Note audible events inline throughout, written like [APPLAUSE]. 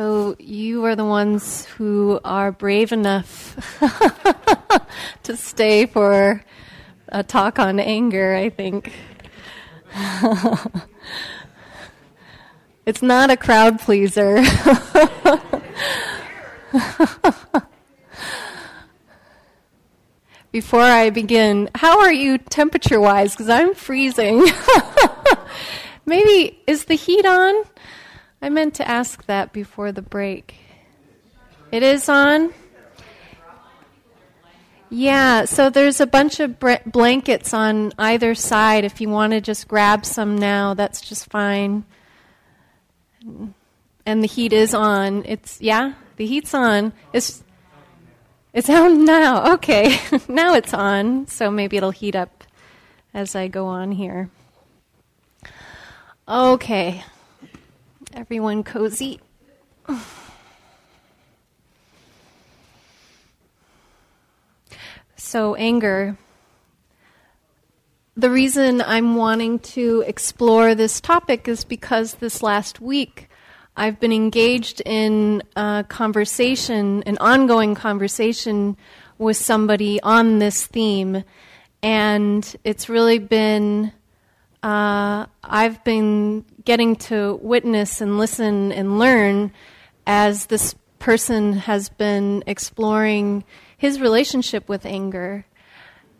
So you are the ones who are brave enough [LAUGHS] to stay for a talk on anger, I think. [LAUGHS] it's not a crowd pleaser. [LAUGHS] Before I begin, how are you temperature wise? Because I'm freezing. Maybe, is the heat on? I meant to ask that before the break. It is on? Yeah, so there's a bunch of blankets on either side. If you want to just grab some now, that's just fine. And the heat is on. It's yeah, the heat's on. It's it's on now. [LAUGHS] Okay, [LAUGHS] now it's on. So maybe it'll heat up as I go on here. Okay, everyone cozy. So, anger. The reason I'm wanting to explore this topic is because this last week I've been engaged in a conversation, an ongoing conversation with somebody on this theme, and it's really been. Uh, I've been getting to witness and listen and learn as this person has been exploring his relationship with anger,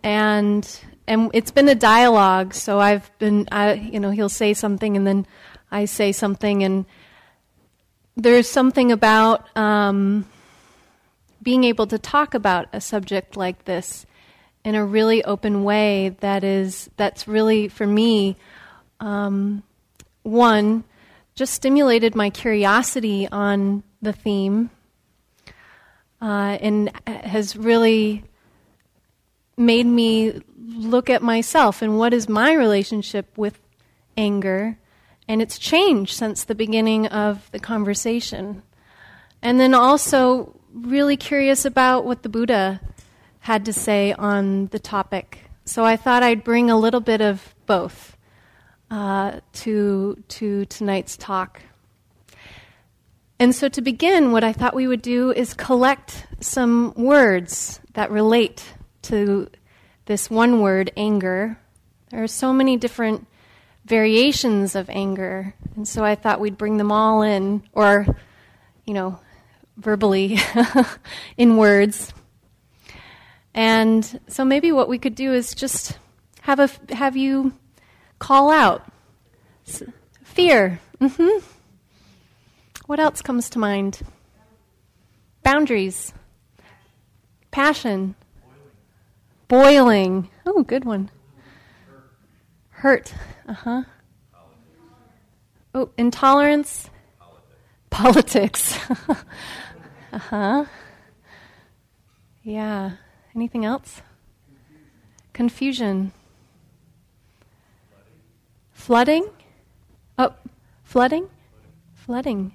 and and it's been a dialogue. So I've been, I, you know, he'll say something, and then I say something, and there's something about um, being able to talk about a subject like this in a really open way that is that's really for me um, one just stimulated my curiosity on the theme uh, and has really made me look at myself and what is my relationship with anger. And it's changed since the beginning of the conversation. And then also, really curious about what the Buddha had to say on the topic. So I thought I'd bring a little bit of both uh, to, to tonight's talk. And so, to begin, what I thought we would do is collect some words that relate to this one word, anger. There are so many different variations of anger. And so I thought we'd bring them all in, or, you know, verbally [LAUGHS] in words. And so maybe what we could do is just have, a, have you call out fear. Mm-hmm. What else comes to mind? Boundaries. Passion. Boiling. Oh, good one. Hurt. Uh huh. Oh, intolerance. Politics. [LAUGHS] uh huh. Yeah. Anything else? Confusion. Flooding? Oh, flooding? Flooding.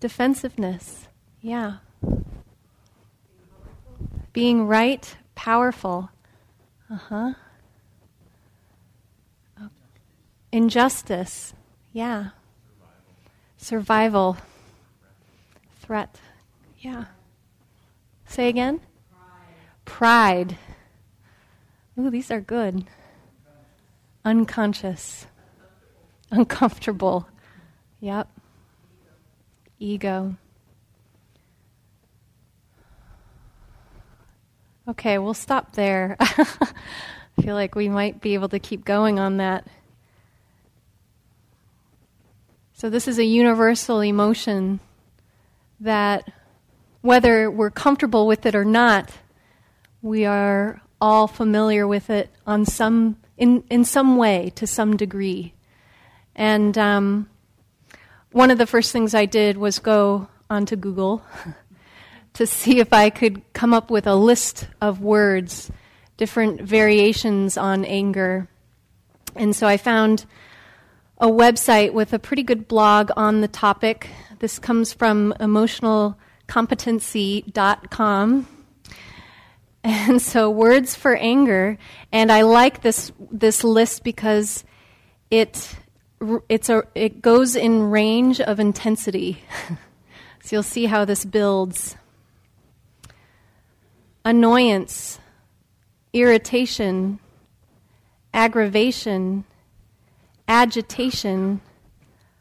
Defensiveness. Yeah. Being right, powerful. Uh huh. Injustice. Yeah. Survival. Threat. Yeah. Say again? Pride. Ooh, these are good. Unconscious. Uncomfortable. Yep ego. Okay, we'll stop there. [LAUGHS] I feel like we might be able to keep going on that. So, this is a universal emotion that, whether we're comfortable with it or not, we are all familiar with it on some, in, in some way, to some degree. And um, one of the first things I did was go onto Google [LAUGHS] to see if I could come up with a list of words, different variations on anger. And so I found a website with a pretty good blog on the topic. This comes from emotionalcompetency.com. And so words for anger, and I like this this list because it it's a, it goes in range of intensity. [LAUGHS] So you'll see how this builds. Annoyance, irritation, aggravation, agitation,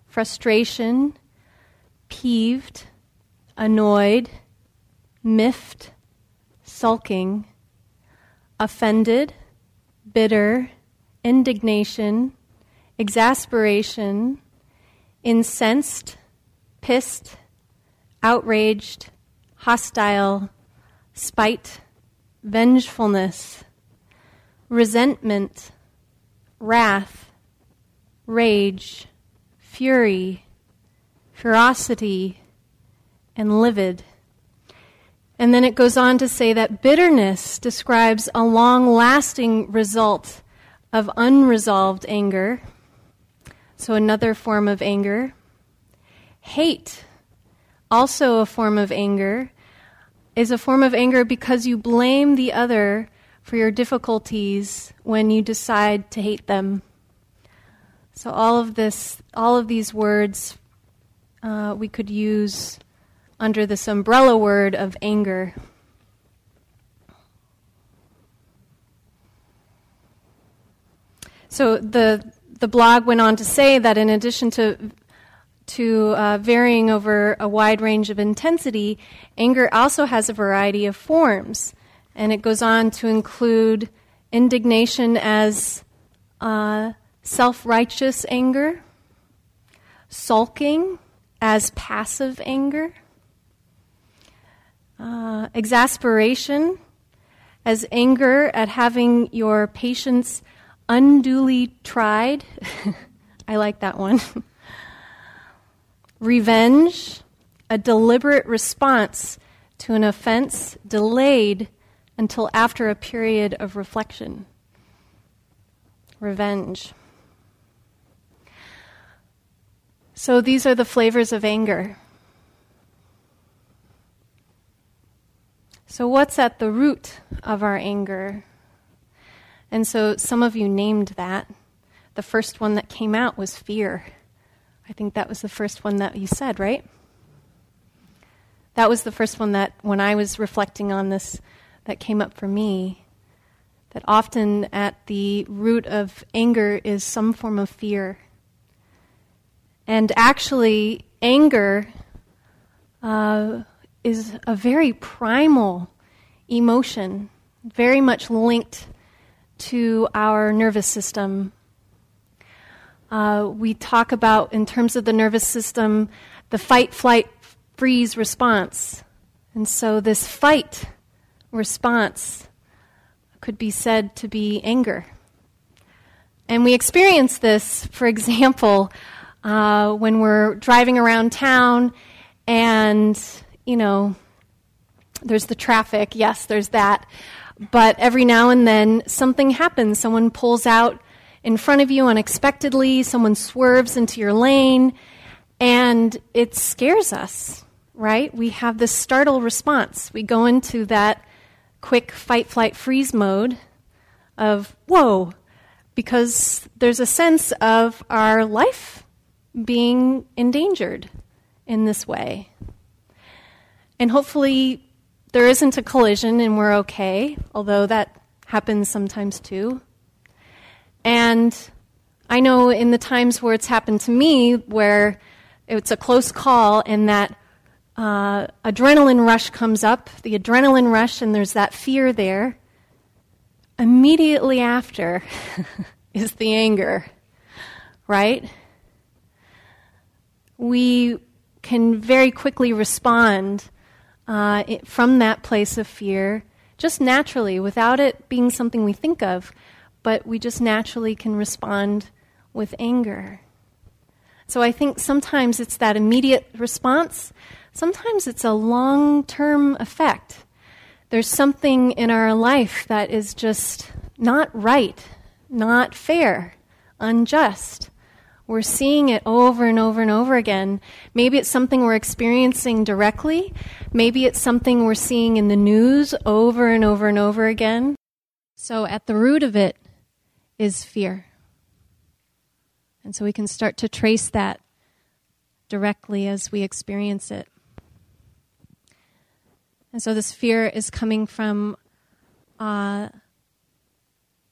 frustration, peeved, annoyed, miffed, sulking, offended, bitter, indignation, exasperation, incensed, pissed, outraged, hostile, spite, vengefulness, resentment, wrath, rage, fury, ferocity, and livid. And then it goes on to say that bitterness describes a long lasting result of unresolved anger. So, another form of anger. Hate, also a form of anger, is a form of anger because you blame the other for your difficulties when you decide to hate them. So, all of this, all of these words uh, we could use under this umbrella word of anger. So the the blog went on to say that in addition to to uh, varying over a wide range of intensity, anger also has a variety of forms, and it goes on to include indignation as uh, self righteous anger, sulking as passive anger, uh, exasperation as anger at having your patience unduly tried. [LAUGHS] I like that one. Revenge, a deliberate response to an offense delayed until after a period of reflection. Revenge. So these are the flavors of anger. So, what's at the root of our anger? And so, some of you named that. The first one that came out was fear. I think that was the first one that you said, right? That was the first one that, when I was reflecting on this, that came up for me. That often at the root of anger is some form of fear. And actually, anger uh, is a very primal emotion, very much linked to our nervous system. Uh, we talk about, in terms of the nervous system, the fight, flight, freeze response. And so, this fight response could be said to be anger. And we experience this, for example, uh, when we're driving around town and you know, there's the traffic, yes, there's that. But every now and then something happens. Someone pulls out in front of you unexpectedly, someone swerves into your lane, and it scares us, right? We have this startle response. We go into that quick fight, flight, freeze mode of, whoa, because there's a sense of our life being endangered in this way. And hopefully there isn't a collision and we're okay, although that happens sometimes too. And I know in the times where it's happened to me, where it's a close call and that uh, adrenaline rush comes up, the adrenaline rush, and there's that fear there. Immediately after [LAUGHS] is the anger, right? We can very quickly respond uh, it, from that place of fear, just naturally, without it being something we think of, but we just naturally can respond with anger. So I think sometimes it's that immediate response, sometimes it's a long term effect. There's something in our life that is just not right, not fair, unjust. We're seeing it over and over and over again. Maybe it's something we're experiencing directly. Maybe it's something we're seeing in the news over and over and over again. So, at the root of it is fear. And so we can start to trace that directly as we experience it. And so this fear is coming from uh,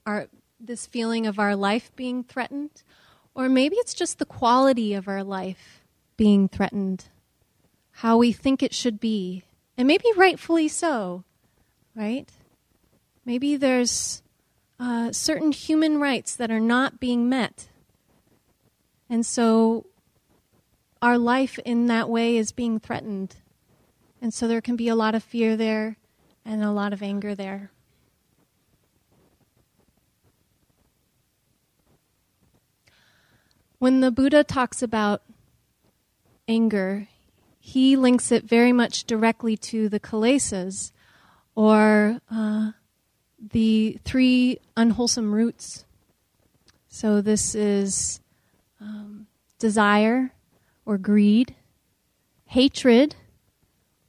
our this feeling of our life being threatened, or maybe it's just the quality of our life being threatened, how we think it should be, and maybe rightfully so, right? Maybe there's uh, certain human rights that are not being met. And so our life in that way is being threatened. And so there can be a lot of fear there and a lot of anger there. When the Buddha talks about anger, he links it very much directly to the kilesas, or uh, the three unwholesome roots. So this is um, desire or greed, hatred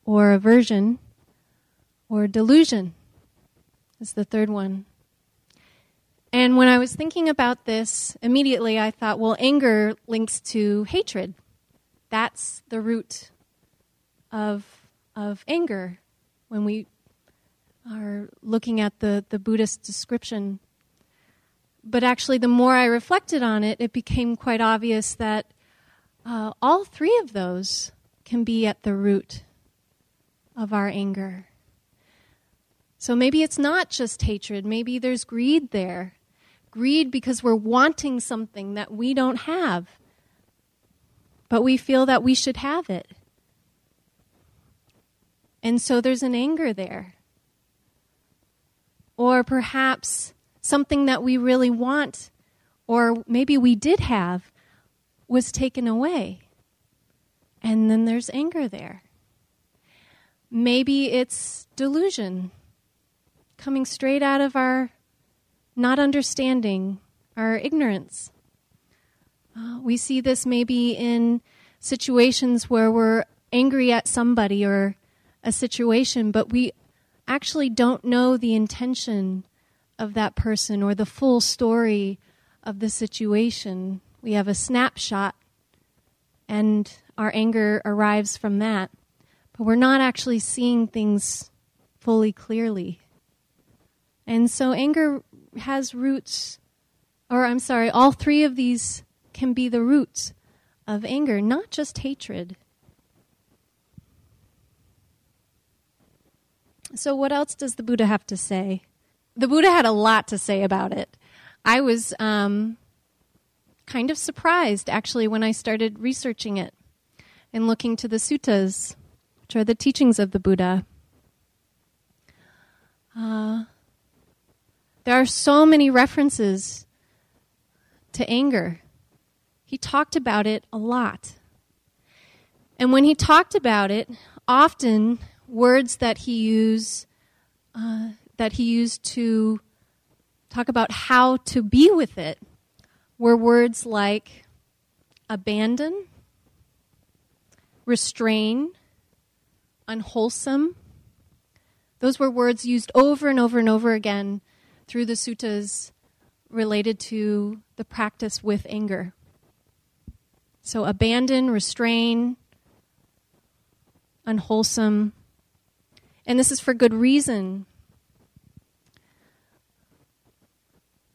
or aversion, or delusion is the third one. And when I was thinking about this, immediately I thought, well, anger links to hatred. That's the root of, of anger when we are looking at the, the Buddhist description. But actually, the more I reflected on it, it became quite obvious that uh, all three of those can be at the root of our anger. So maybe it's not just hatred, maybe there's greed there. Greed because we're wanting something that we don't have, but we feel that we should have it. And so there's an anger there. Or perhaps something that we really want, or maybe we did have, was taken away. And then there's anger there. Maybe it's delusion coming straight out of our not understanding, our ignorance. Uh, we see this maybe in situations where we're angry at somebody or a situation, but we actually don't know the intention of that person or the full story of the situation. We have a snapshot, and our anger arrives from that but we're not actually seeing things fully clearly. And so anger has roots, or I'm sorry, all three of these can be the roots of anger, not just hatred. So, what else does the Buddha have to say? The Buddha had a lot to say about it. I was um, kind of surprised, actually, when I started researching it and looking to the suttas which are the teachings of the Buddha. Uh, there are so many references to anger. He talked about it a lot. And when he talked about it, often words that he used uh, that he used to talk about how to be with it were words like abandon, restrain, unwholesome. Those were words used over and over and over again through the suttas related to the practice with anger. So, abandon, restrain, unwholesome. And this is for good reason.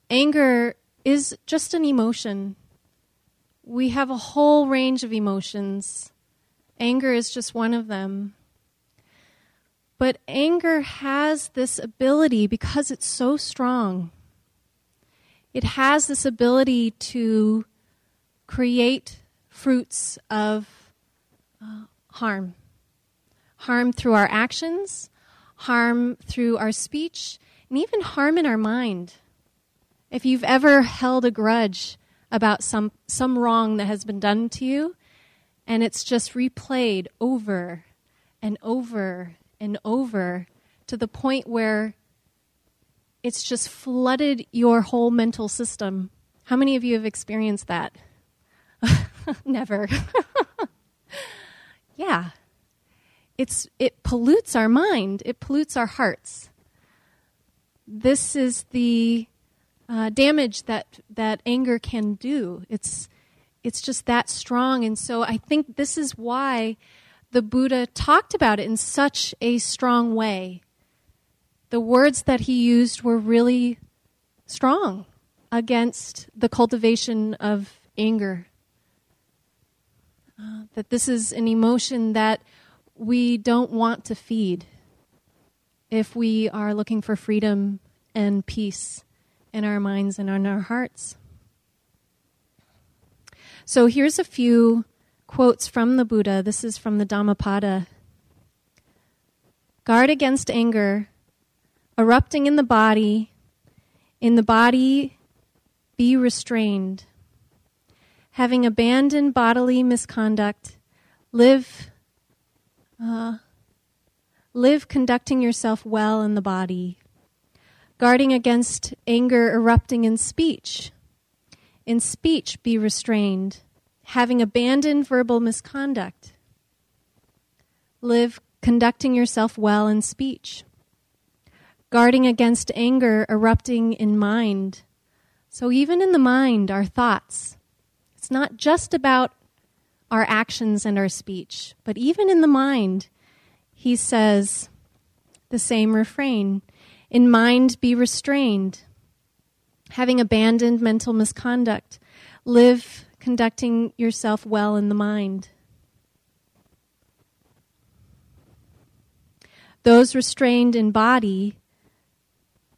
Anger is just an emotion. We have a whole range of emotions. Anger is just one of them. But anger has this ability, because it's so strong, it has this ability to create fruits of uh, harm. Harm through our actions, harm through our speech, and even harm in our mind. If you've ever held a grudge about some, some wrong that has been done to you, and it's just replayed over and over and over to the point where it's just flooded your whole mental system. How many of you have experienced that? [LAUGHS] Never. [LAUGHS] yeah. It's it pollutes our mind. It pollutes our hearts. This is the uh, damage that that anger can do. It's it's just that strong, and so I think this is why the Buddha talked about it in such a strong way. The words that he used were really strong against the cultivation of anger. Uh, that this is an emotion that we don't want to feed if we are looking for freedom and peace in our minds and in our hearts. So here's a few quotes from the Buddha. This is from the Dhammapada. Guard against anger, erupting in the body. In the body, be restrained. Having abandoned bodily misconduct, live, uh, live conducting yourself well in the body. Guarding against anger erupting in speech. In speech, be restrained having abandoned verbal misconduct. Live conducting yourself well in speech. Guarding against anger erupting in mind. So, even in the mind, our thoughts. It's not just about our actions and our speech, but even in the mind, he says the same refrain In mind, be restrained. Having abandoned mental misconduct, live conducting yourself well in the mind. Those restrained in body,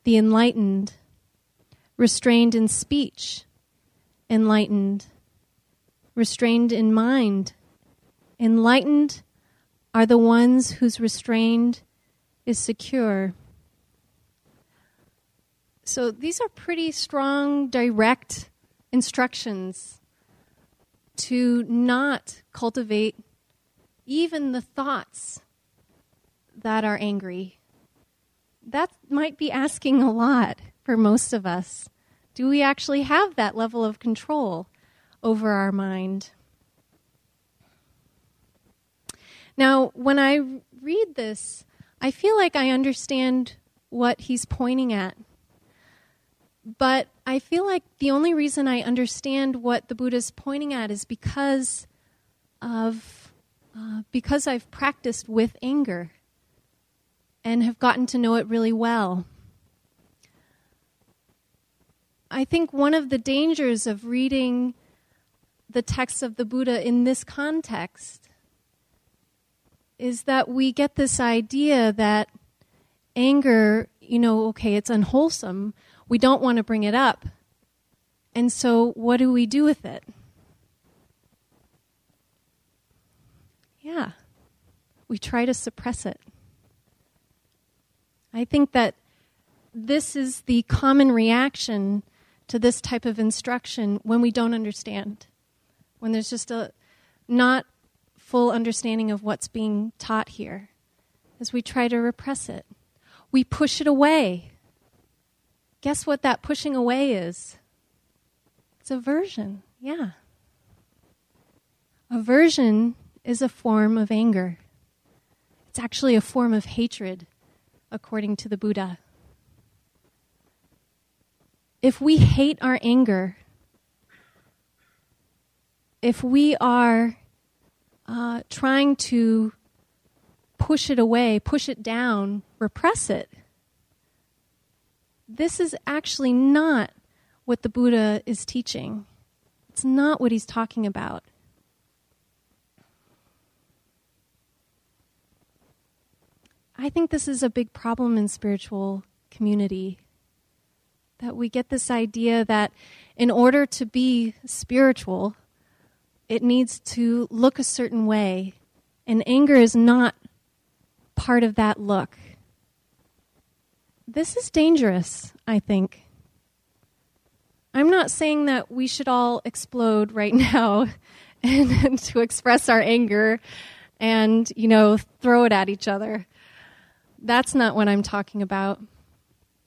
the enlightened, restrained in speech, enlightened, restrained in mind, enlightened are the ones whose restrained is secure. So these are pretty strong, direct instructions to not cultivate even the thoughts that are angry. That might be asking a lot for most of us. Do we actually have that level of control over our mind? Now, when I read this, I feel like I understand what he's pointing at. But I feel like the only reason I understand what the Buddha is pointing at is because of uh, because I've practiced with anger and have gotten to know it really well. I think one of the dangers of reading the texts of the Buddha in this context is that we get this idea that anger, you know, okay, it's unwholesome, we don't want to bring it up. And so, what do we do with it? Yeah, we try to suppress it. I think that this is the common reaction to this type of instruction when we don't understand, when there's just a not full understanding of what's being taught here, as we try to repress it. We push it away. Guess what that pushing away is? It's aversion, yeah. Aversion is a form of anger. It's actually a form of hatred, according to the Buddha. If we hate our anger, if we are uh, trying to push it away, push it down, repress it, this is actually not what the Buddha is teaching. It's not what he's talking about. I think this is a big problem in spiritual community. That we get this idea that in order to be spiritual, it needs to look a certain way. And anger is not part of that look this is dangerous, I think. I'm not saying that we should all explode right [LAUGHS] now and to express our anger and, you know, throw it at each other. That's not what I'm talking about.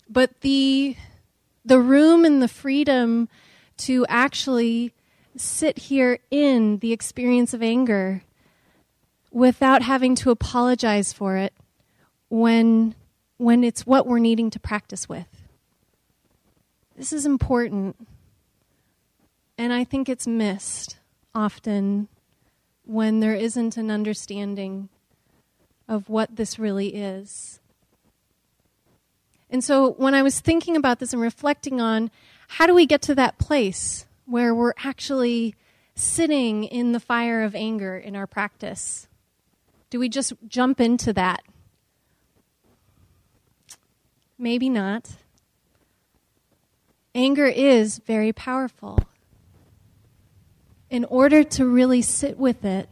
But the the room and the freedom to actually sit here in the experience of anger without having to apologize for it when when it's what we're needing to practice with. This is important. And I think it's missed often when there isn't an understanding of what this really is. And so when I was thinking about this and reflecting on how do we get to that place where we're actually sitting in the fire of anger in our practice? Do we just jump into that? Maybe not. Anger is very powerful. In order to really sit with it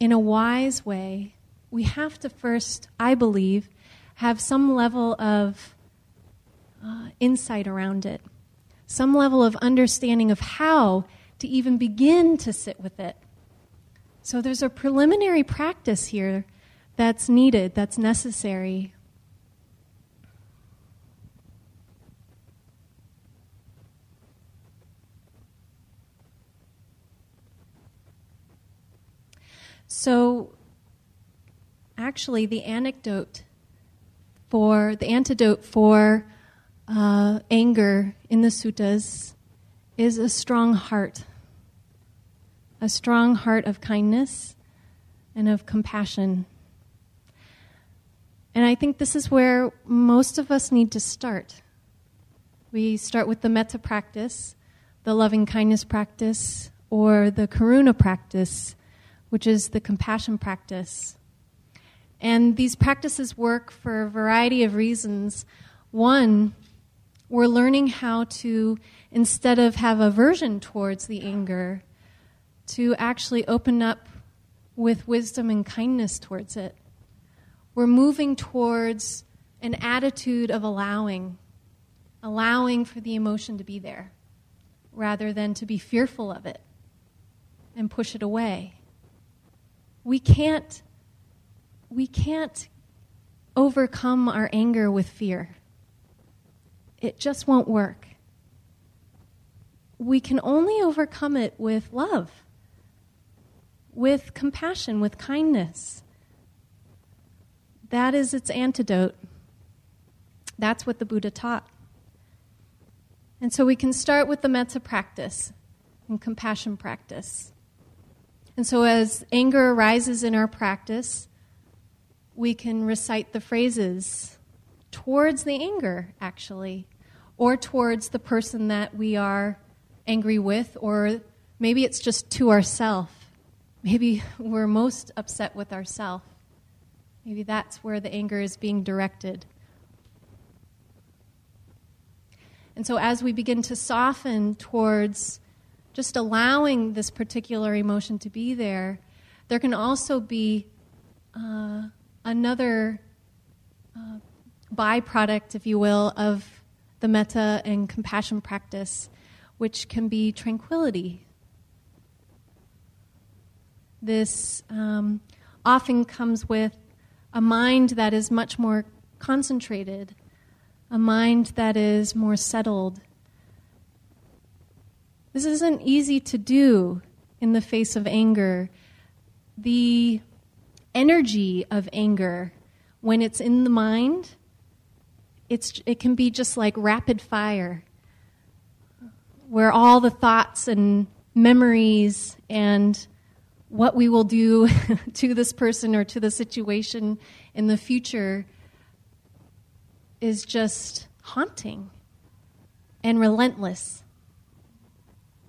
in a wise way, we have to first, I believe, have some level of uh, insight around it, some level of understanding of how to even begin to sit with it. So there's a preliminary practice here that's needed, that's necessary. So, actually, the anecdote for the antidote for uh, anger in the suttas is a strong heart, a strong heart of kindness and of compassion. And I think this is where most of us need to start. We start with the metta practice, the loving kindness practice, or the karuna practice, which is the compassion practice. And these practices work for a variety of reasons. One, we're learning how to, instead of have aversion towards the anger, to actually open up with wisdom and kindness towards it. We're moving towards an attitude of allowing, allowing for the emotion to be there, rather than to be fearful of it and push it away. We can't we can't overcome our anger with fear. It just won't work. We can only overcome it with love, with compassion, with kindness. That is its antidote. That's what the Buddha taught. And so we can start with the metta practice and compassion practice. And so as anger arises in our practice, we can recite the phrases towards the anger, actually, or towards the person that we are angry with, or maybe it's just to ourself. Maybe we're most upset with ourself. Maybe that's where the anger is being directed. And so, as we begin to soften towards just allowing this particular emotion to be there, there can also be uh, another uh, byproduct, if you will, of the metta and compassion practice, which can be tranquility. This um, often comes with a mind that is much more concentrated, a mind that is more settled. This isn't easy to do in the face of anger. The energy of anger, when it's in the mind, it's, it can be just like rapid fire, where all the thoughts and memories and what we will do [LAUGHS] to this person or to the situation in the future is just haunting and relentless.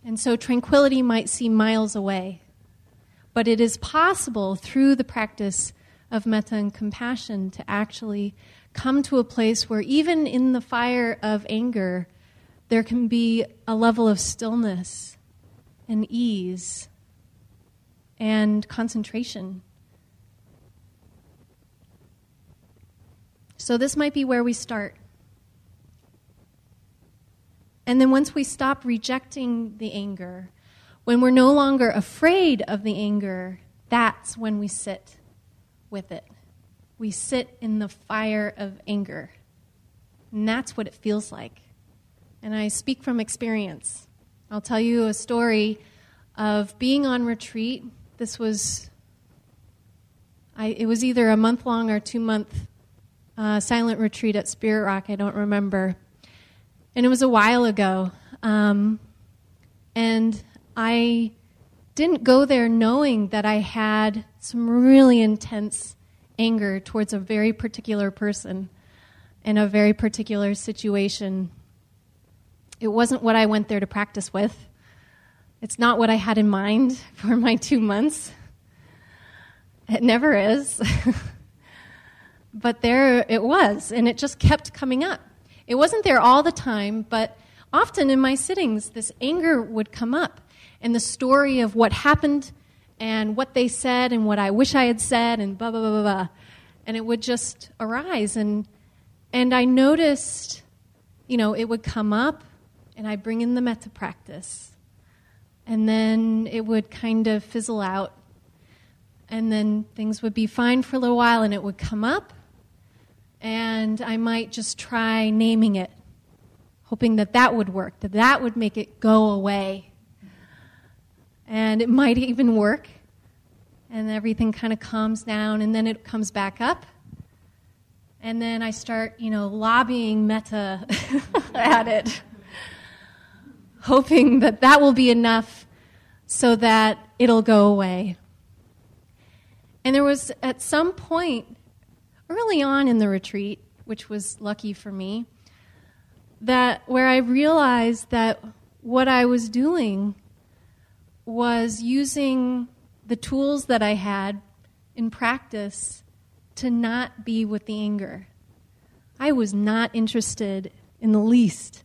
And so tranquility might seem miles away. But it is possible through the practice of metta and compassion to actually come to a place where, even in the fire of anger, there can be a level of stillness and ease and concentration. So, this might be where we start. And then, once we stop rejecting the anger, when we're no longer afraid of the anger, that's when we sit with it. We sit in the fire of anger. And that's what it feels like. And I speak from experience. I'll tell you a story of being on retreat. This was, I, it was either a month long or two month uh, silent retreat at Spirit Rock. I don't remember. And it was a while ago. Um, and I didn't go there knowing that I had some really intense anger towards a very particular person in a very particular situation. It wasn't what I went there to practice with. It's not what I had in mind [LAUGHS] for my two months. It never is. [LAUGHS] but there it was, and it just kept coming up. It wasn't there all the time, but often in my sittings, this anger would come up, and the story of what happened and what they said and what I wish I had said, and blah, blah, blah, blah, blah. And it would just arise. And, and I noticed, you know, it would come up, and I'd bring in the metta practice. And then it would kind of fizzle out. And then things would be fine for a little while, and it would come up, and I might just try naming it, hoping that that would work, that that would make it go away. And it might even work, and everything kind of calms down, and then it comes back up. And then I start, you know, lobbying metta [LAUGHS] at it, hoping that that will be enough so that it'll go away. And there was at some point early on in the retreat, which was lucky for me, that where I realized that what I was doing was using the tools that I had in practice to not be with the anger. I was not interested in the least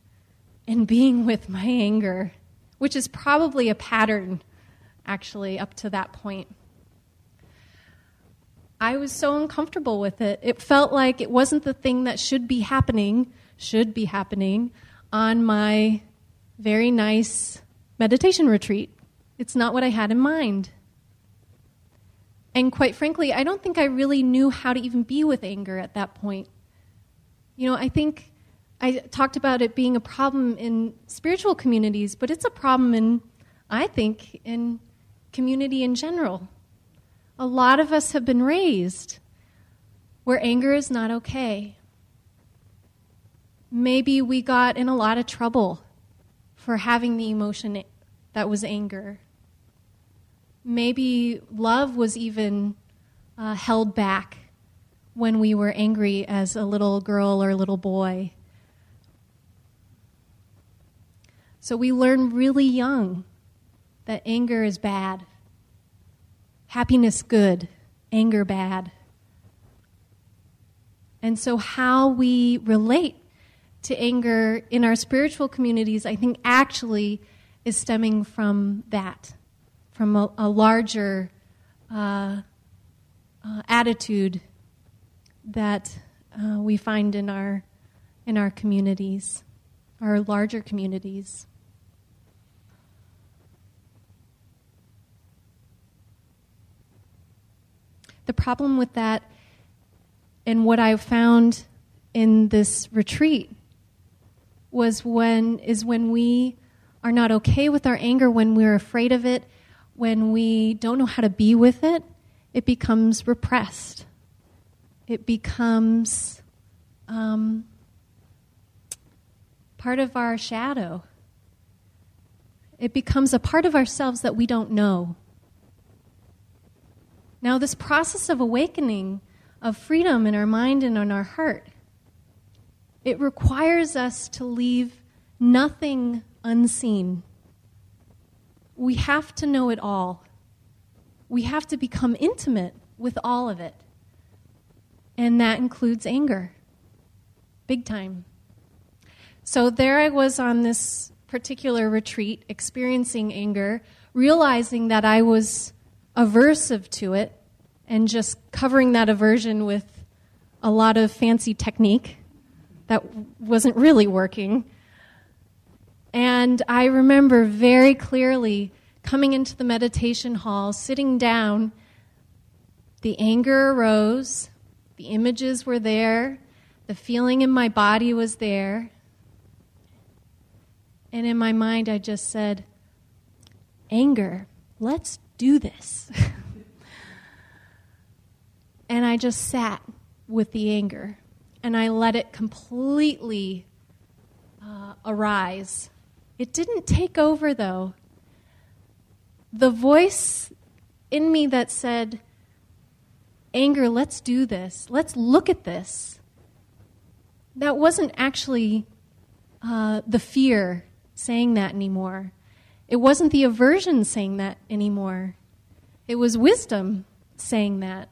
in being with my anger, which is probably a pattern, actually, up to that point. I was so uncomfortable with it. It felt like it wasn't the thing that should be happening, should be happening on my very nice meditation retreat. It's not what I had in mind. And quite frankly, I don't think I really knew how to even be with anger at that point. You know, I think I talked about it being a problem in spiritual communities, but it's a problem in, I think, in community in general a lot of us have been raised where anger is not okay. Maybe we got in a lot of trouble for having the emotion that was anger. Maybe love was even uh, held back when we were angry as a little girl or a little boy. So we learn really young that anger is bad happiness good, anger bad. And so, how we relate to anger in our spiritual communities, I think, actually is stemming from that, from a, a larger uh, uh, attitude that uh, we find in our in our communities, our larger communities. The problem with that and what I found in this retreat was when is when we are not okay with our anger, when we're afraid of it, when we don't know how to be with it, it becomes repressed. It becomes um, part of our shadow. It becomes a part of ourselves that we don't know. Now, this process of awakening, of freedom in our mind and in our heart, it requires us to leave nothing unseen. We have to know it all. We have to become intimate with all of it. And that includes anger. Big time. So there I was on this particular retreat, experiencing anger, realizing that I was aversive to it and just covering that aversion with a lot of fancy technique that wasn't really working. And I remember very clearly coming into the meditation hall, sitting down. The anger arose, the images were there, the feeling in my body was there. And in my mind, I just said, Anger, let's do this. [LAUGHS] and I just sat with the anger and I let it completely uh, arise. It didn't take over, though. the voice in me that said, Anger, let's do this. Let's look at this. That wasn't actually uh, the fear saying that anymore. It wasn't the aversion saying that anymore. It was wisdom saying that.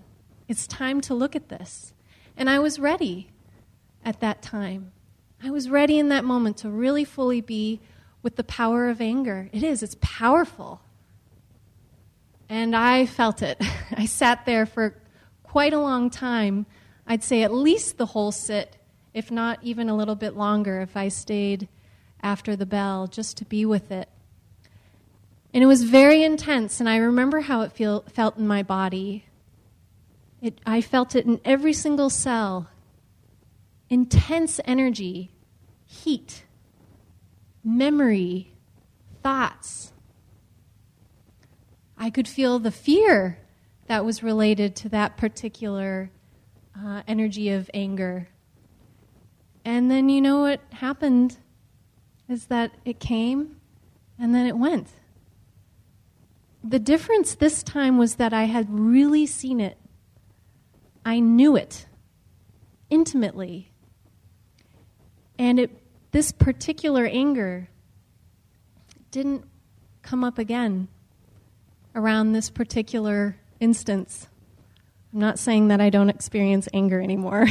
It's time to look at this. And I was ready at that time. I was ready in that moment to really fully be with the power of anger. It is, it's powerful. And I felt it. [LAUGHS] I sat there for quite a long time. I'd say at least the whole sit, if not even a little bit longer, if I stayed after the bell, just to be with it. And it was very intense, and I remember how it feel, felt in my body. It, I felt it in every single cell intense energy, heat, memory, thoughts. I could feel the fear that was related to that particular uh, energy of anger. And then you know what happened is that it came and then it went. The difference this time was that I had really seen it. I knew it intimately. And it, this particular anger didn't come up again around this particular instance. I'm not saying that I don't experience anger anymore.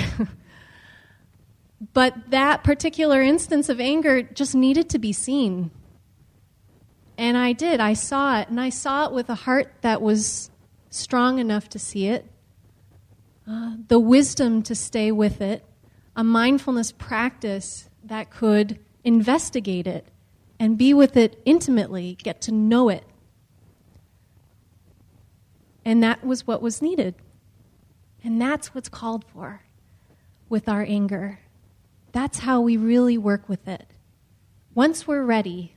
[LAUGHS] but that particular instance of anger just needed to be seen. And I did. I saw it. And I saw it with a heart that was strong enough to see it, uh, the wisdom to stay with it, a mindfulness practice that could investigate it and be with it intimately, get to know it. And that was what was needed. And that's what's called for with our anger. That's how we really work with it. Once we're ready,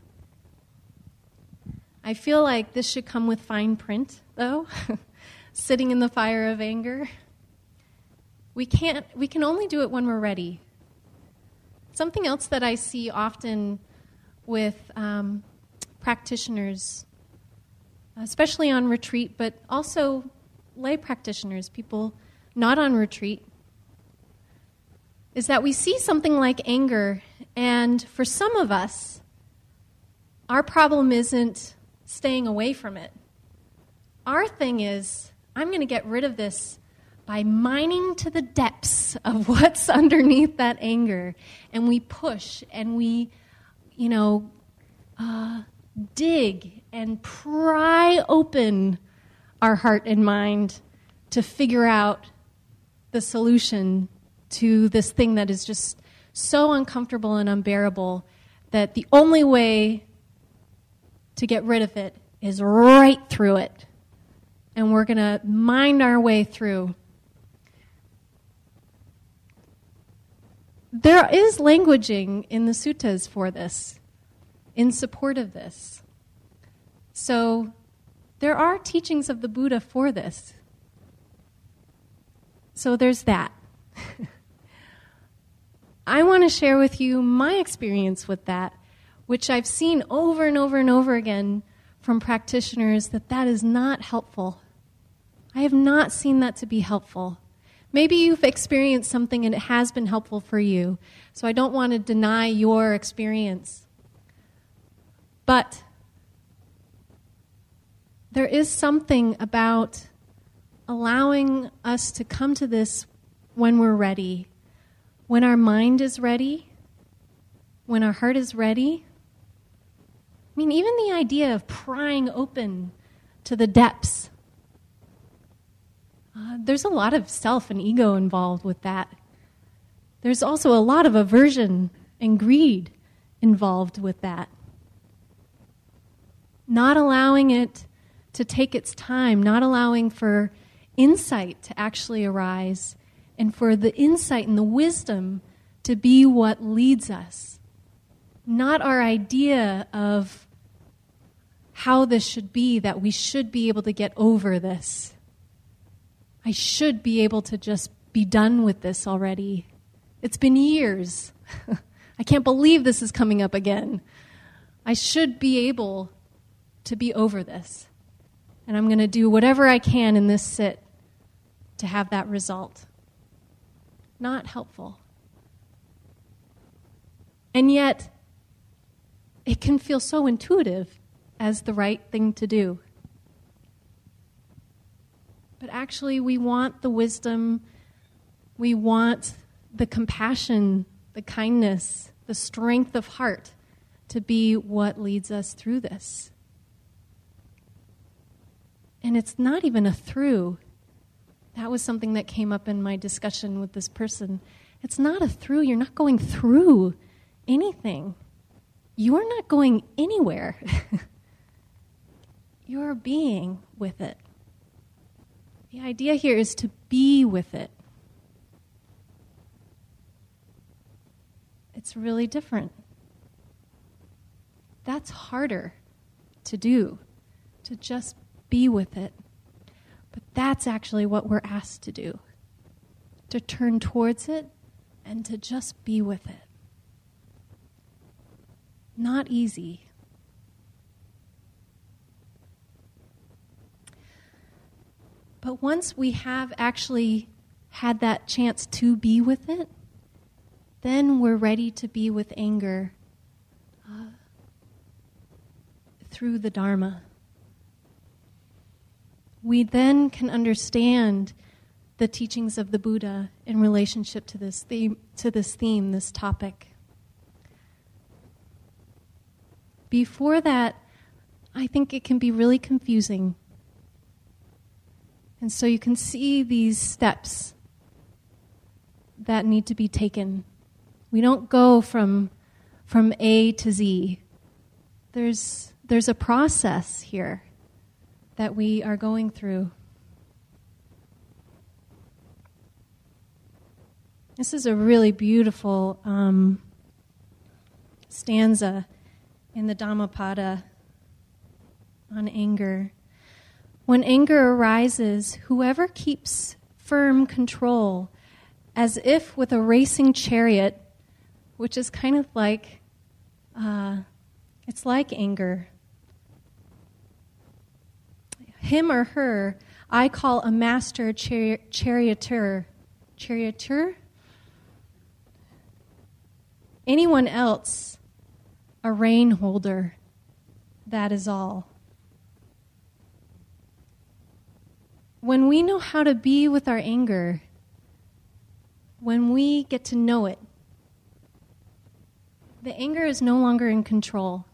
I feel like this should come with fine print, though, [LAUGHS] sitting in the fire of anger. We can't, we can only do it when we're ready. Something else that I see often with um, practitioners, especially on retreat, but also lay practitioners, people not on retreat, is that we see something like anger, and for some of us, our problem isn't staying away from it. Our thing is, I'm going to get rid of this by mining to the depths of [LAUGHS] what's underneath that anger. And we push and we, you know, uh, dig and pry open our heart and mind to figure out the solution to this thing that is just so uncomfortable and unbearable that the only way to get rid of it is right through it. And we're going to mind our way through There is languaging in the suttas for this, in support of this. So there are teachings of the Buddha for this. So there's that. [LAUGHS] I want to share with you my experience with that, which I've seen over and over and over again from practitioners that that is not helpful. I have not seen that to be helpful. Maybe you've experienced something and it has been helpful for you. So I don't want to deny your experience. But there is something about allowing us to come to this when we're ready, when our mind is ready, when our heart is ready. I mean, even the idea of prying open to the depths uh, there's a lot of self and ego involved with that. There's also a lot of aversion and greed involved with that. Not allowing it to take its time, not allowing for insight to actually arise, and for the insight and the wisdom to be what leads us. Not our idea of how this should be, that we should be able to get over this. I should be able to just be done with this already. It's been years. [LAUGHS] I can't believe this is coming up again. I should be able to be over this. and I'm going to do whatever I can in this sit to have that result. Not helpful. And yet, it can feel so intuitive as the right thing to do. But actually, we want the wisdom, we want the compassion, the kindness, the strength of heart to be what leads us through this. And it's not even a through. That was something that came up in my discussion with this person. It's not a through. You're not going through anything. You're not going anywhere. [LAUGHS] You're being with it. The idea here is to be with it. It's really different. That's harder to do, to just be with it. But that's actually what we're asked to do to turn towards it and to just be with it. Not easy. But once we have actually had that chance to be with it, then we're ready to be with anger uh, through the Dharma. We then can understand the teachings of the Buddha in relationship to this theme, to this theme, this topic. Before that, I think it can be really confusing. And so you can see these steps that need to be taken we don't go from, from A to Z. There's, there's a process here that we are going through. This is a really beautiful um, stanza in the Dhammapada on anger. When anger arises, whoever keeps firm control, as if with a racing chariot which is kind of like uh, it's like anger. Him or her, I call a master chari- charioteer. Charioteer? Anyone else, a rein holder. That is all. When we know how to be with our anger, when we get to know it, the anger is no longer in control.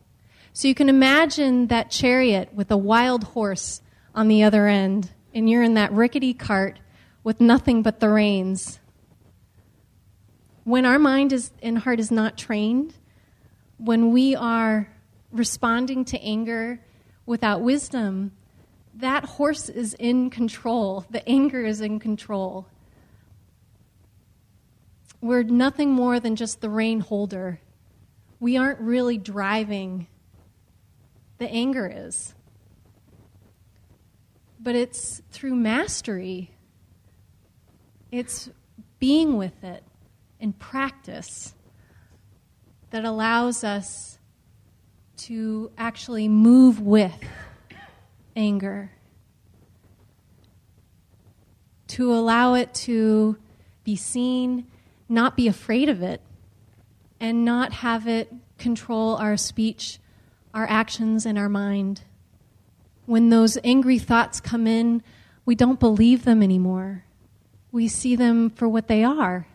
So you can imagine that chariot with a wild horse on the other end, and you're in that rickety cart with nothing but the reins. When our mind is, and heart is not trained, when we are responding to anger without wisdom, that horse is in control. The anger is in control. We're nothing more than just the rein holder we aren't really driving. The anger is. But it's through mastery, it's being with it in practice that allows us to actually move with anger, to allow it to be seen, not be afraid of it, and not have it control our speech, our actions, and our mind. When those angry thoughts come in, we don't believe them anymore. We see them for what they are.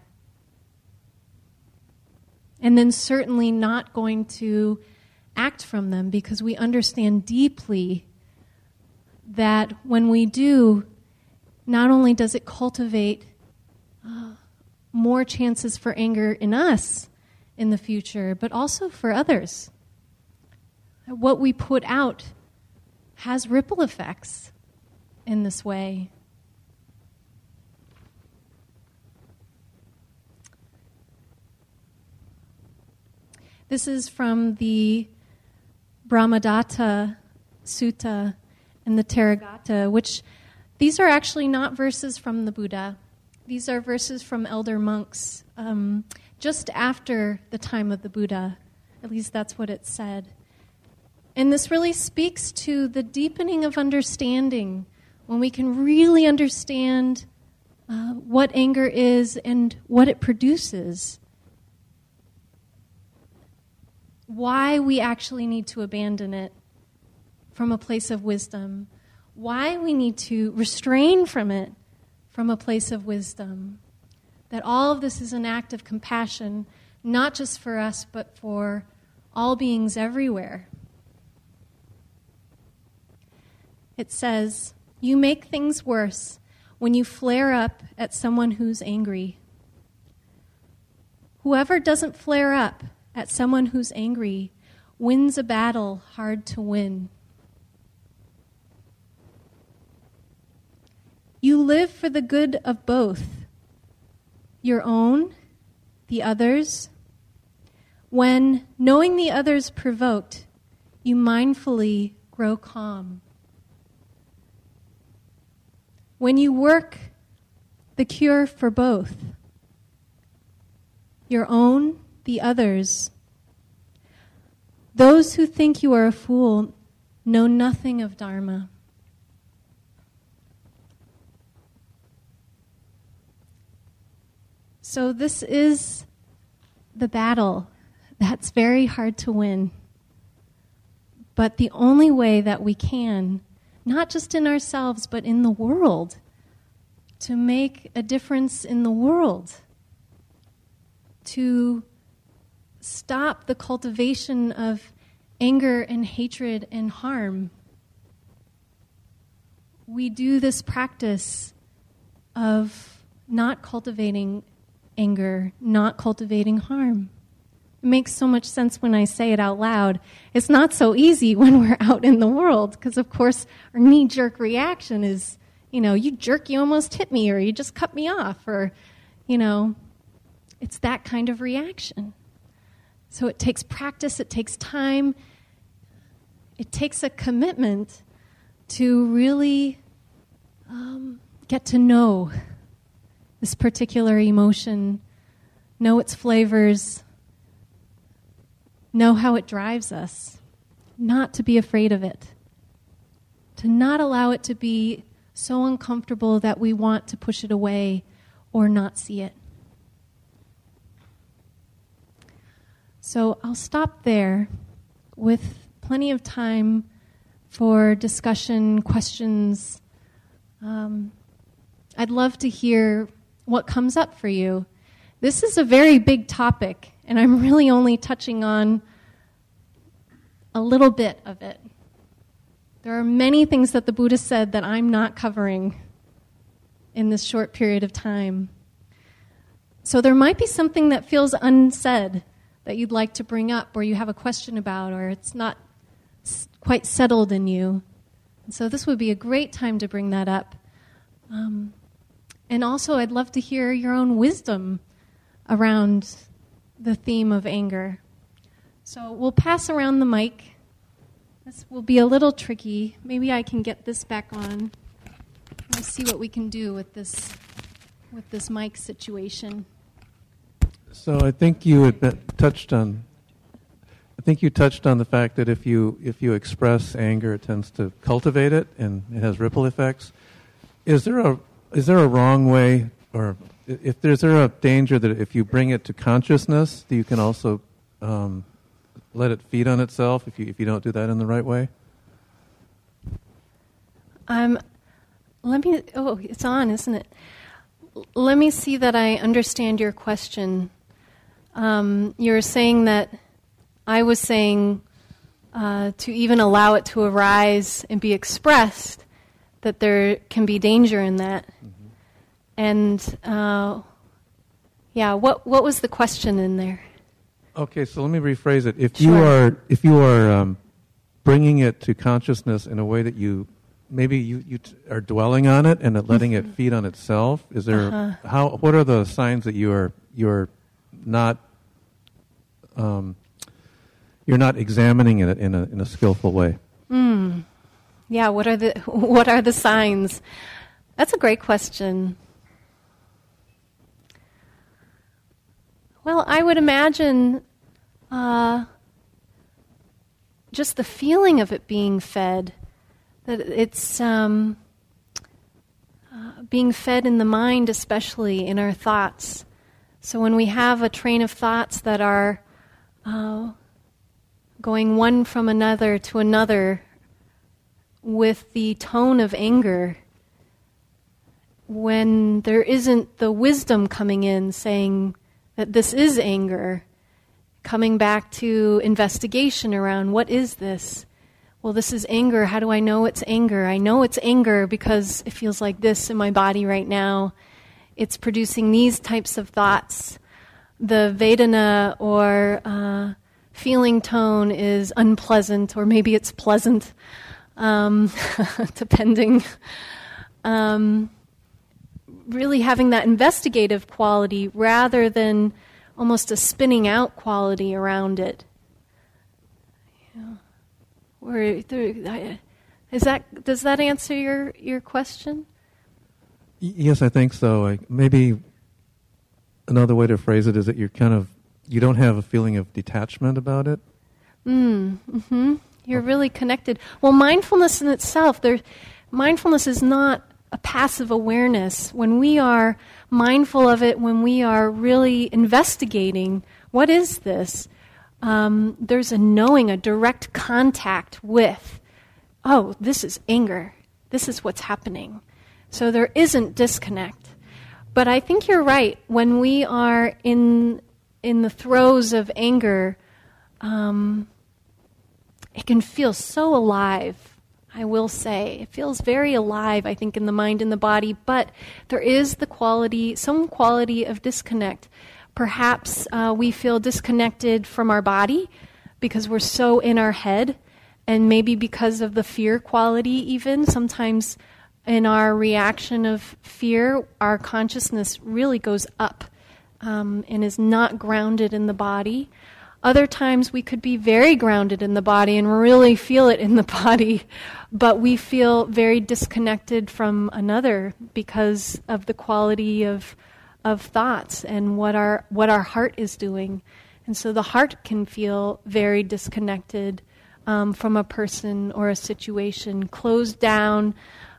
And then, certainly, not going to act from them because we understand deeply that when we do, not only does it cultivate uh, more chances for anger in us, in the future, but also for others. What we put out has ripple effects in this way. This is from the Brahmadatta Sutta and the Therigatha, which these are actually not verses from the Buddha. These are verses from elder monks. Um, just after the time of the Buddha. At least that's what it said. And this really speaks to the deepening of understanding when we can really understand uh, what anger is and what it produces. Why we actually need to abandon it from a place of wisdom. Why we need to restrain from it from a place of wisdom. That all of this is an act of compassion, not just for us, but for all beings everywhere. It says, You make things worse when you flare up at someone who's angry. Whoever doesn't flare up at someone who's angry wins a battle hard to win. You live for the good of both your own, the others. When, knowing the others provoked, you mindfully grow calm. When you work the cure for both, your own, the others, those who think you are a fool know nothing of Dharma. So, this is the battle that's very hard to win. But the only way that we can not just in ourselves, but in the world, to make a difference in the world, to stop the cultivation of anger and hatred and harm. We do this practice of not cultivating anger, not cultivating harm. It makes so much sense when I say it out loud. It's not so easy [LAUGHS] when we're out in the world because, of course, our knee jerk reaction is, you know, you jerk, you almost hit me, or you just cut me off, or, you know, it's that kind of reaction. So it takes practice, it takes time, it takes a commitment to really um, get to know this particular emotion, know its flavors, know how it drives us, not to be afraid of it, to not allow it to be so uncomfortable that we want to push it away or not see it. So I'll stop there with plenty of time for discussion, questions. Um, I'd love to hear what comes up for you. This is a very big topic, and I'm really only touching on a little bit of it. There are many things that the Buddha said that I'm not covering in this short period of time. So there might be something that feels unsaid that you'd like to bring up, or you have a question about, or it's not quite settled in you. And so this would be a great time to bring that up. Um, and also, I'd love to hear your own wisdom around the theme of anger. So we'll pass around the mic. This will be a little tricky. Maybe I can get this back on. We'll see what we can do with this with this mic situation. So I think you had touched on. I think you touched on the fact that if you if you express anger, it tends to cultivate it, and it has ripple effects. Is there a is there a wrong way, or if there's there a danger that if you bring it to consciousness, you can also um, let it feed on itself if you if you don't do that in the right way? Um, let me. Oh, it's on, isn't it? Let me see that I understand your question. Um, you're saying that I was saying uh, to even allow it to arise and be expressed, that there can be danger in that. Mm-hmm. And uh, yeah, what what was the question in there? Okay, so let me rephrase it. If sure. you are if you are um, bringing it to consciousness in a way that you maybe you, you t- are dwelling on it and letting mm-hmm. it feed on itself, is there uh-huh. how what are the signs that you are you're not um, you're not examining it in a in a skillful way? Mm. Yeah, what are the [LAUGHS] what are the signs? That's a great question. Well, I would imagine uh, just the feeling of it being fed, that it's um, uh, being fed in the mind, especially in our thoughts. So when we have a train of thoughts that are uh, going one from another to another with the tone of anger, when there isn't the wisdom coming in saying that this is anger, coming back to investigation around what is this? Well, this is anger. How do I know it's anger? I know it's anger because it feels like this in my body right now. It's producing these types of thoughts. The Vedana or uh, feeling tone is unpleasant, or maybe it's pleasant, um, [LAUGHS] depending. Um, really having that investigative quality rather than almost a spinning out quality around it. Yeah. Where is that? Does that answer your your question? Yes, I think so. Maybe another way to phrase it is that you're kind of you don't have a feeling of detachment about it. Mm, hmm You're really connected. Well, mindfulness in itself, there, mindfulness is not a passive awareness, when we are mindful of it, when we are really investigating what is this, um, there's a knowing, a direct contact with, oh, this is anger. This is what's happening. So there isn't disconnect. But I think you're right. When we are in in the throes of anger, um, it can feel so alive I will say. It feels very alive, I think, in the mind and the body, but there is the quality, some quality of disconnect. Perhaps uh, we feel disconnected from our body because we're so in our head, and maybe because of the fear quality, even. Sometimes in our reaction of fear, our consciousness really goes up um, and is not grounded in the body. Other times we could be very grounded in the body and really feel it in the [LAUGHS] body, but we feel very disconnected from another because of the quality of of thoughts and what our what our heart is doing. And so the heart can feel very disconnected um, from a person or a situation, closed down,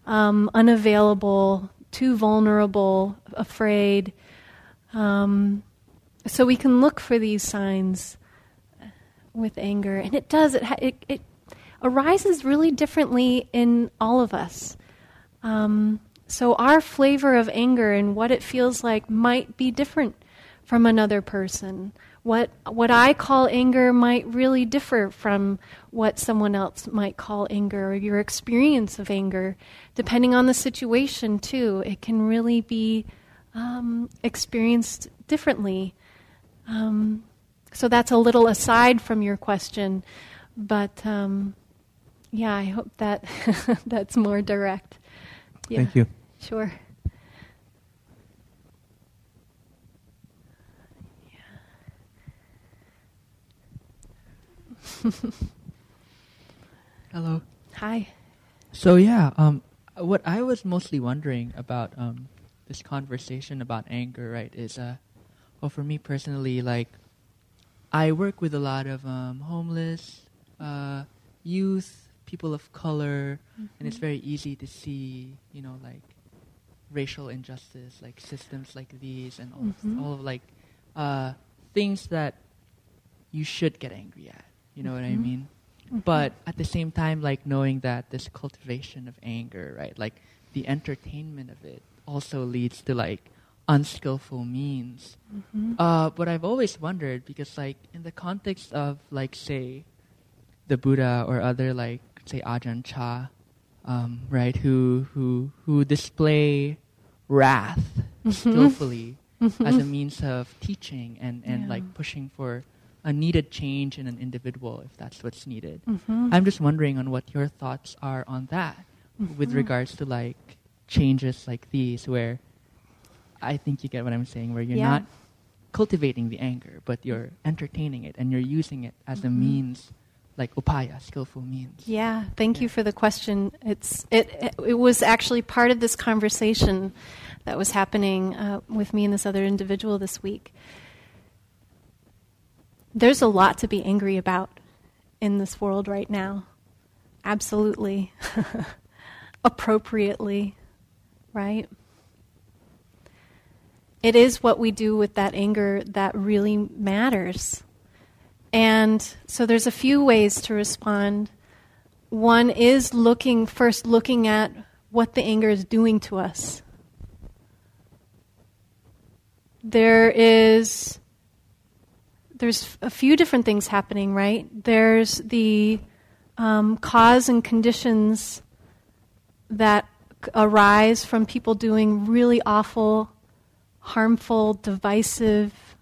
um, unavailable, too vulnerable, afraid. Um, so we can look for these signs with anger, and it does. It it, it arises really differently in all of us. Um, so our flavor of anger and what it feels like might be different from another person. What what I call anger might really differ from what someone else might call anger or your experience of anger, depending on the situation too. It can really be um, experienced differently. Um, so that's a little aside from your question, but um, yeah, I hope that [LAUGHS] that's more direct. Yeah. Thank you. Sure. Hello. Hi. So yeah, um, what I was mostly wondering about um, this conversation about anger, right, is uh, well, for me personally, like I work with a lot of um, homeless uh, youth, people of color, mm-hmm. and it's mm-hmm. very easy to see, you know, like racial injustice, like systems like these, and all, mm-hmm. all of like uh, things that you should get angry at. You know mm-hmm. what I mm-hmm. mean? Mm-hmm. But at the same time, like knowing that this cultivation of anger, right, like the entertainment of it, also leads to like unskillful means. Mm-hmm. Uh, but I've always wondered because, like, in the context of, like, say, the Buddha or other, like, say, Ajahn Chah, um, right, who who who display wrath mm-hmm. skillfully [LAUGHS] mm-hmm. as a means of teaching and and yeah. like pushing for a needed change in an individual if that's what's needed. Mm-hmm. I'm just wondering on what your thoughts are on that with mm-hmm. regards to like changes like these where I think you get what I'm saying, where you're yeah. not cultivating the anger, but you're entertaining it and you're using it as mm-hmm. a means like upaya, skillful means. Yeah, thank yeah. you for the question. It's it, it, it was actually part of this conversation that was happening uh, with me and this other individual this week. There's a lot to be angry about in this world right now. Absolutely. [LAUGHS] Appropriately, right? It is what we do with that anger that really matters. And so there's a few ways to respond. One is looking, first looking at what the anger is doing to us. There is there's a few different things happening, right? There's the um, cause and conditions that arise from people doing really awful, harmful, divisive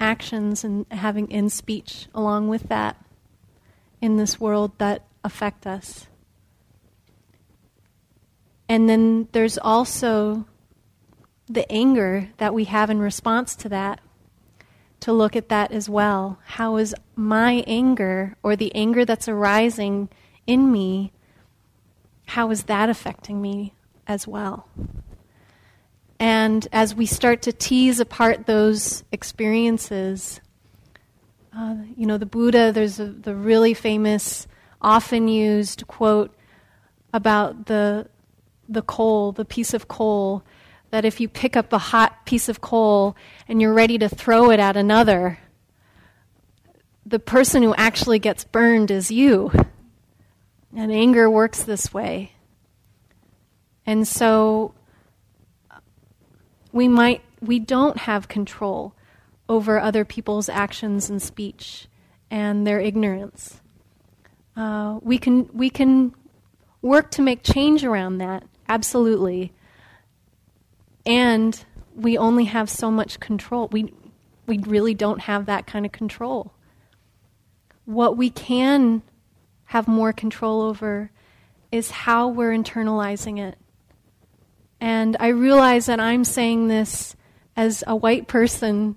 actions and having in speech along with that in this world that affect us. And then there's also the anger that we have in response to that to look at that as well. How is my anger or the anger that's arising in me, how is that affecting me as well? And as we start to tease apart those experiences, uh, you know, the Buddha, there's a, the really famous, often used quote about the, the coal, the piece of coal that if you pick up a hot piece of coal and you're ready to throw it at another, the person who actually gets burned is you. And anger works this way. And so we might we don't have control over other people's actions and speech and their ignorance. Uh, we can we can work to make change around that absolutely and we only have so much control. We, we really don't have that kind of control. What we can have more control over is how we're internalizing it. And I realize that I'm saying this as a white person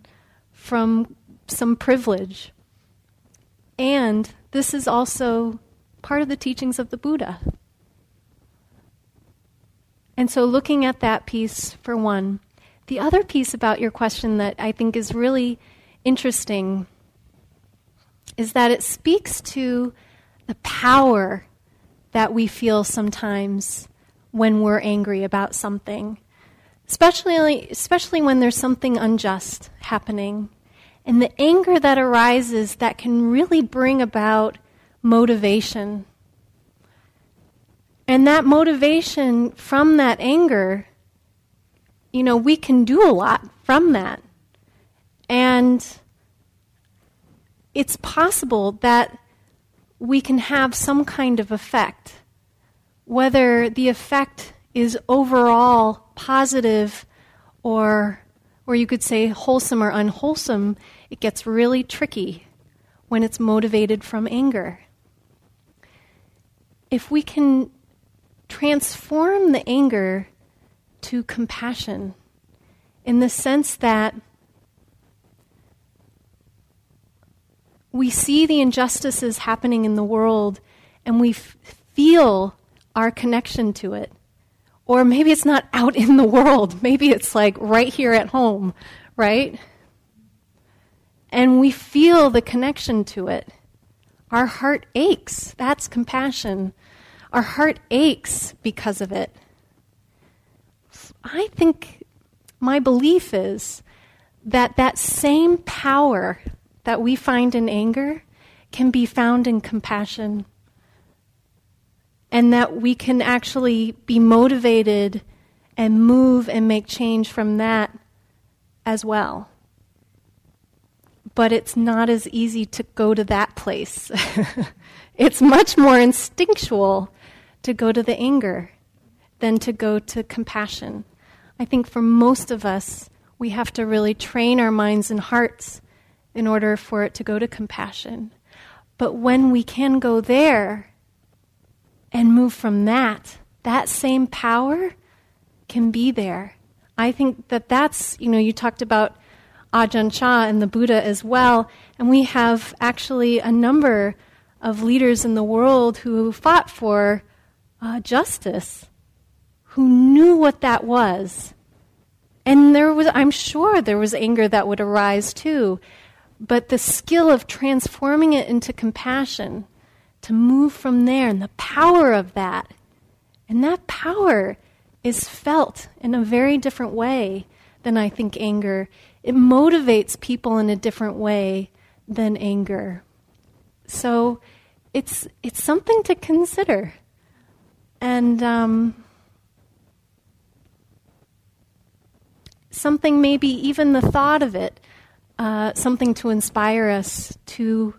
from some privilege. And this is also part of the teachings of the Buddha. And so, looking at that piece for one, the other piece about your question that I think is really interesting is that it speaks to the power that we feel sometimes when we're angry about something, especially, especially when there's something unjust happening. And the anger that arises that can really bring about motivation and that motivation from that anger, you know, we can do a lot from that. And it's possible that we can have some kind of effect. Whether the effect is overall positive or, or you could say wholesome or unwholesome, it gets really tricky when it's motivated from anger. If we can transform the anger to compassion in the sense that we see the injustices happening in the world and we f- feel our connection to it. Or maybe it's not out in the world, maybe it's like right here at home, right? And we feel the connection to it. Our heart aches. That's compassion. Our heart aches because of it. I think my belief is that that same power that we find in anger can be found in compassion. And that we can actually be motivated and move and make change from that as well. But it's not as easy to go to that place. [LAUGHS] it's much more instinctual to go to the anger than to go to compassion. I think for most of us, we have to really train our minds and hearts in order for it to go to compassion. But when we can go there and move from that, that same power can be there. I think that that's, you know, you talked about Ajahn Chah and the Buddha as well, and we have actually a number of leaders in the world who fought for uh, justice who knew what that was. And there was, I'm sure there was anger that would arise too. But the skill of transforming it into compassion, to move from there and the power of that. And that power is felt in a very different way than I think anger. It motivates people in a different way than anger. So it's it's something to consider, and um, something maybe even the thought of it, uh, something to inspire us to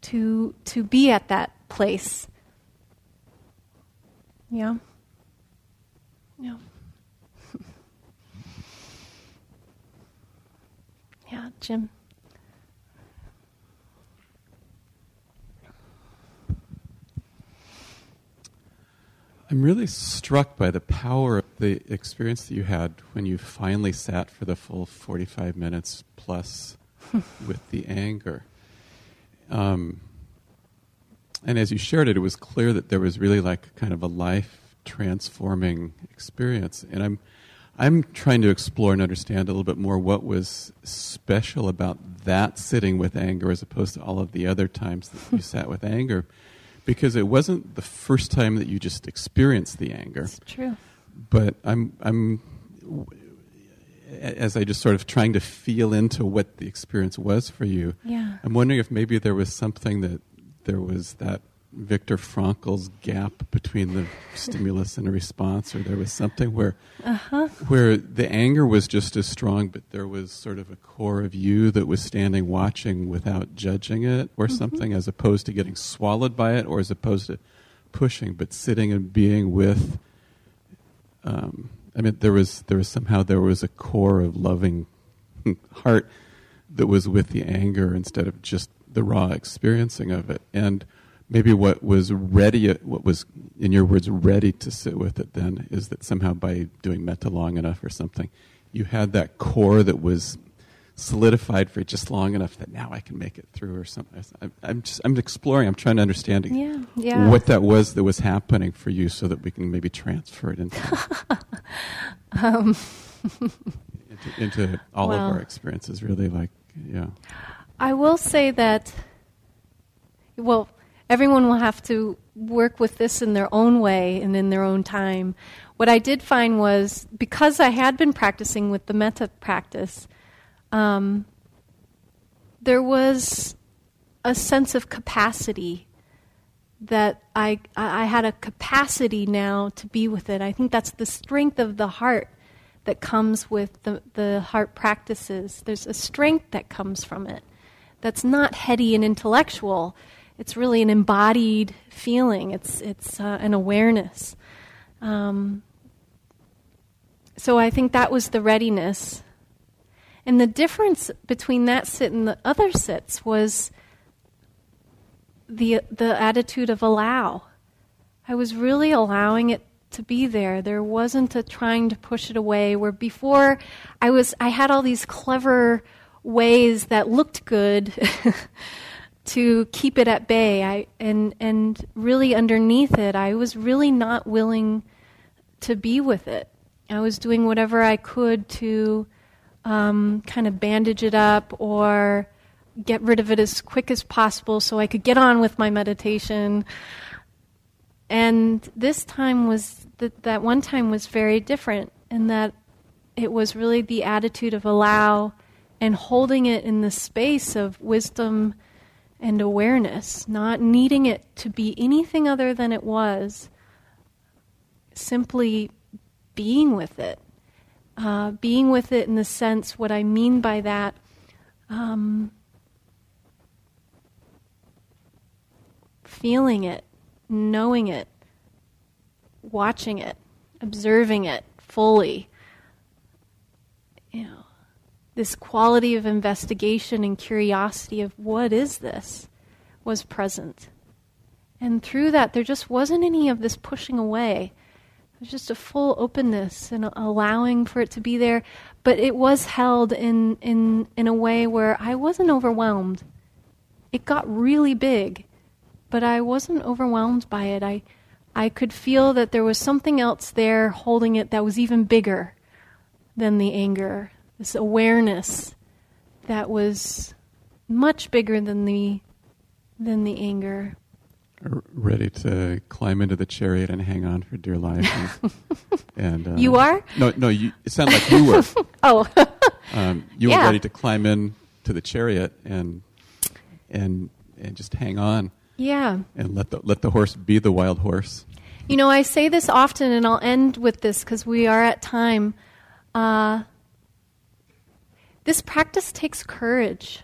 to to be at that place. Yeah. Yeah. [LAUGHS] yeah, Jim. I'm really struck by the power of the experience that you had when you finally sat for the full 45 minutes plus [LAUGHS] with the anger. Um, and as you shared it, it was clear that there was really like kind of a life transforming experience. And I'm, I'm trying to explore and understand a little bit more what was special about that sitting with anger as opposed to all of the other times that you [LAUGHS] sat with anger because it wasn't the first time that you just experienced the anger. It's true. But I'm I'm as I just sort of trying to feel into what the experience was for you. Yeah. I'm wondering if maybe there was something that there was that Viktor Frankl's gap between the stimulus and the response, or there was something where uh-huh. where the anger was just as strong, but there was sort of a core of you that was standing watching without judging it, or mm-hmm. something, as opposed to getting swallowed by it, or as opposed to pushing, but sitting and being with. Um, I mean, there was there was somehow there was a core of loving [LAUGHS] heart that was with the anger instead of just the raw experiencing of it, and maybe what was ready, what was, in your words, ready to sit with it then is that somehow by doing metta long enough or something, you had that core that was solidified for just long enough that now I can make it through or something. I'm just, I'm exploring, I'm trying to understand yeah, yeah. what that was that was happening for you so that we can maybe transfer it into, [LAUGHS] um. into, into, all well, of our experiences, really like, yeah. I will say that, well, everyone will have to work with this in their own way and in their own time. What I did find was because I had been practicing with the metta practice, um, there was a sense of capacity that I I had a capacity now to be with it. I think that's the strength of the heart that comes with the, the heart practices. There's a strength that comes from it that's not heady and intellectual it's really an embodied feeling. It's it's uh, an awareness. Um, so I think that was the readiness, and the difference between that sit and the other sits was the the attitude of allow. I was really allowing it to be there. There wasn't a trying to push it away. Where before I was, I had all these clever ways that looked good. [LAUGHS] to keep it at bay. I and and really underneath it, I was really not willing to be with it. I was doing whatever I could to um, kind of bandage it up or get rid of it as quick as possible so I could get on with my meditation. And this time was that that one time was very different in that it was really the attitude of allow and holding it in the space of wisdom and awareness, not needing it to be anything other than it was, simply being with it. Uh, being with it in the sense, what I mean by that, um, feeling it, knowing it, watching it, observing it fully. You know, this quality of investigation and curiosity of what is this was present. And through that, there just wasn't any of this pushing away. It was just a full openness and allowing for it to be there. But it was held in, in, in a way where I wasn't overwhelmed. It got really big, but I wasn't overwhelmed by it. I, I could feel that there was something else there holding it that was even bigger than the anger, this awareness that was much bigger than the than the anger. ready to climb into the chariot and hang on for dear life. And, [LAUGHS] and uh, You are? No, no. You, it sounded like you were. [LAUGHS] Oh, [LAUGHS] Um, you Yeah. were ready to climb in to the chariot and and and just hang on yeah. and let the let the horse be the wild horse. You know, I say this often, and I'll end with this because we are at time. Uh, this practice takes courage.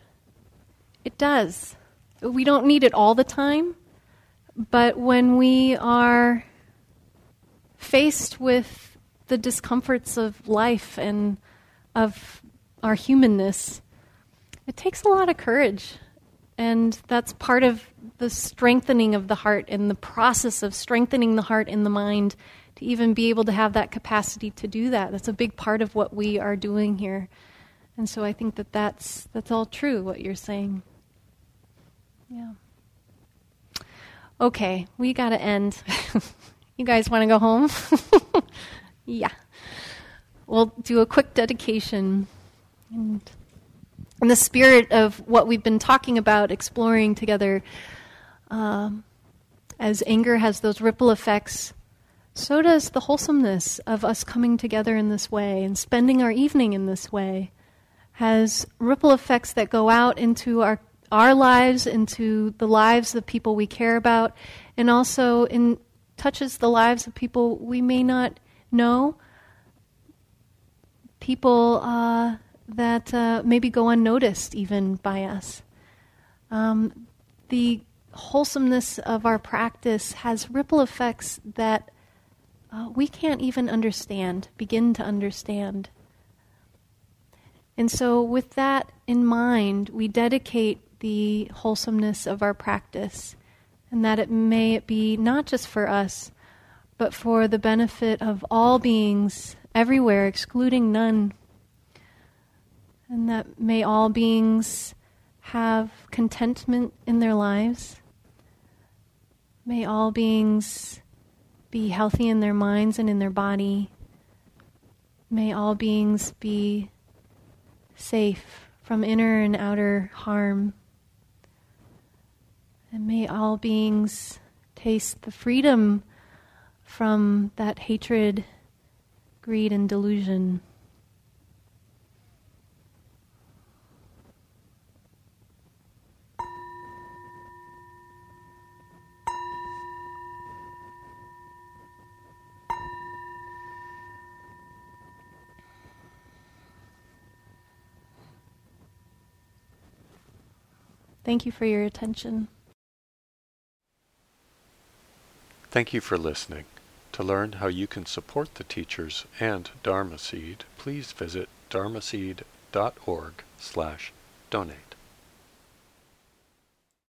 It does. We don't need it all the time, but when we are faced with the discomforts of life and of our humanness, it takes a lot of courage. And that's part of the strengthening of the heart and the process of strengthening the heart and the mind to even be able to have that capacity to do that. That's a big part of what we are doing here. And so I think that that's, that's all true, what you're saying. Yeah. Okay, we got to end. [LAUGHS] you guys want to go home? [LAUGHS] yeah. We'll do a quick dedication. And in the spirit of what we've been talking about, exploring together, um, as anger has those ripple effects, so does the wholesomeness of us coming together in this way and spending our evening in this way has ripple effects that go out into our our lives, into the lives of people we care about, and also in touches the lives of people we may not know, people uh, that uh, maybe go unnoticed even by us. Um, the wholesomeness of our practice has ripple effects that uh, we can't even understand, begin to understand. And so, with that in mind, we dedicate the wholesomeness of our practice, and that it may it be not just for us, but for the benefit of all beings everywhere, excluding none. And that may all beings have contentment in their lives. May all beings be healthy in their minds and in their body. May all beings be safe from inner and outer harm. And may all beings taste the freedom from that hatred, greed, and delusion. Thank you for your attention. Thank you for listening. To learn how you can support the teachers and Dharma Seed, please visit dharmaseed.org slash donate.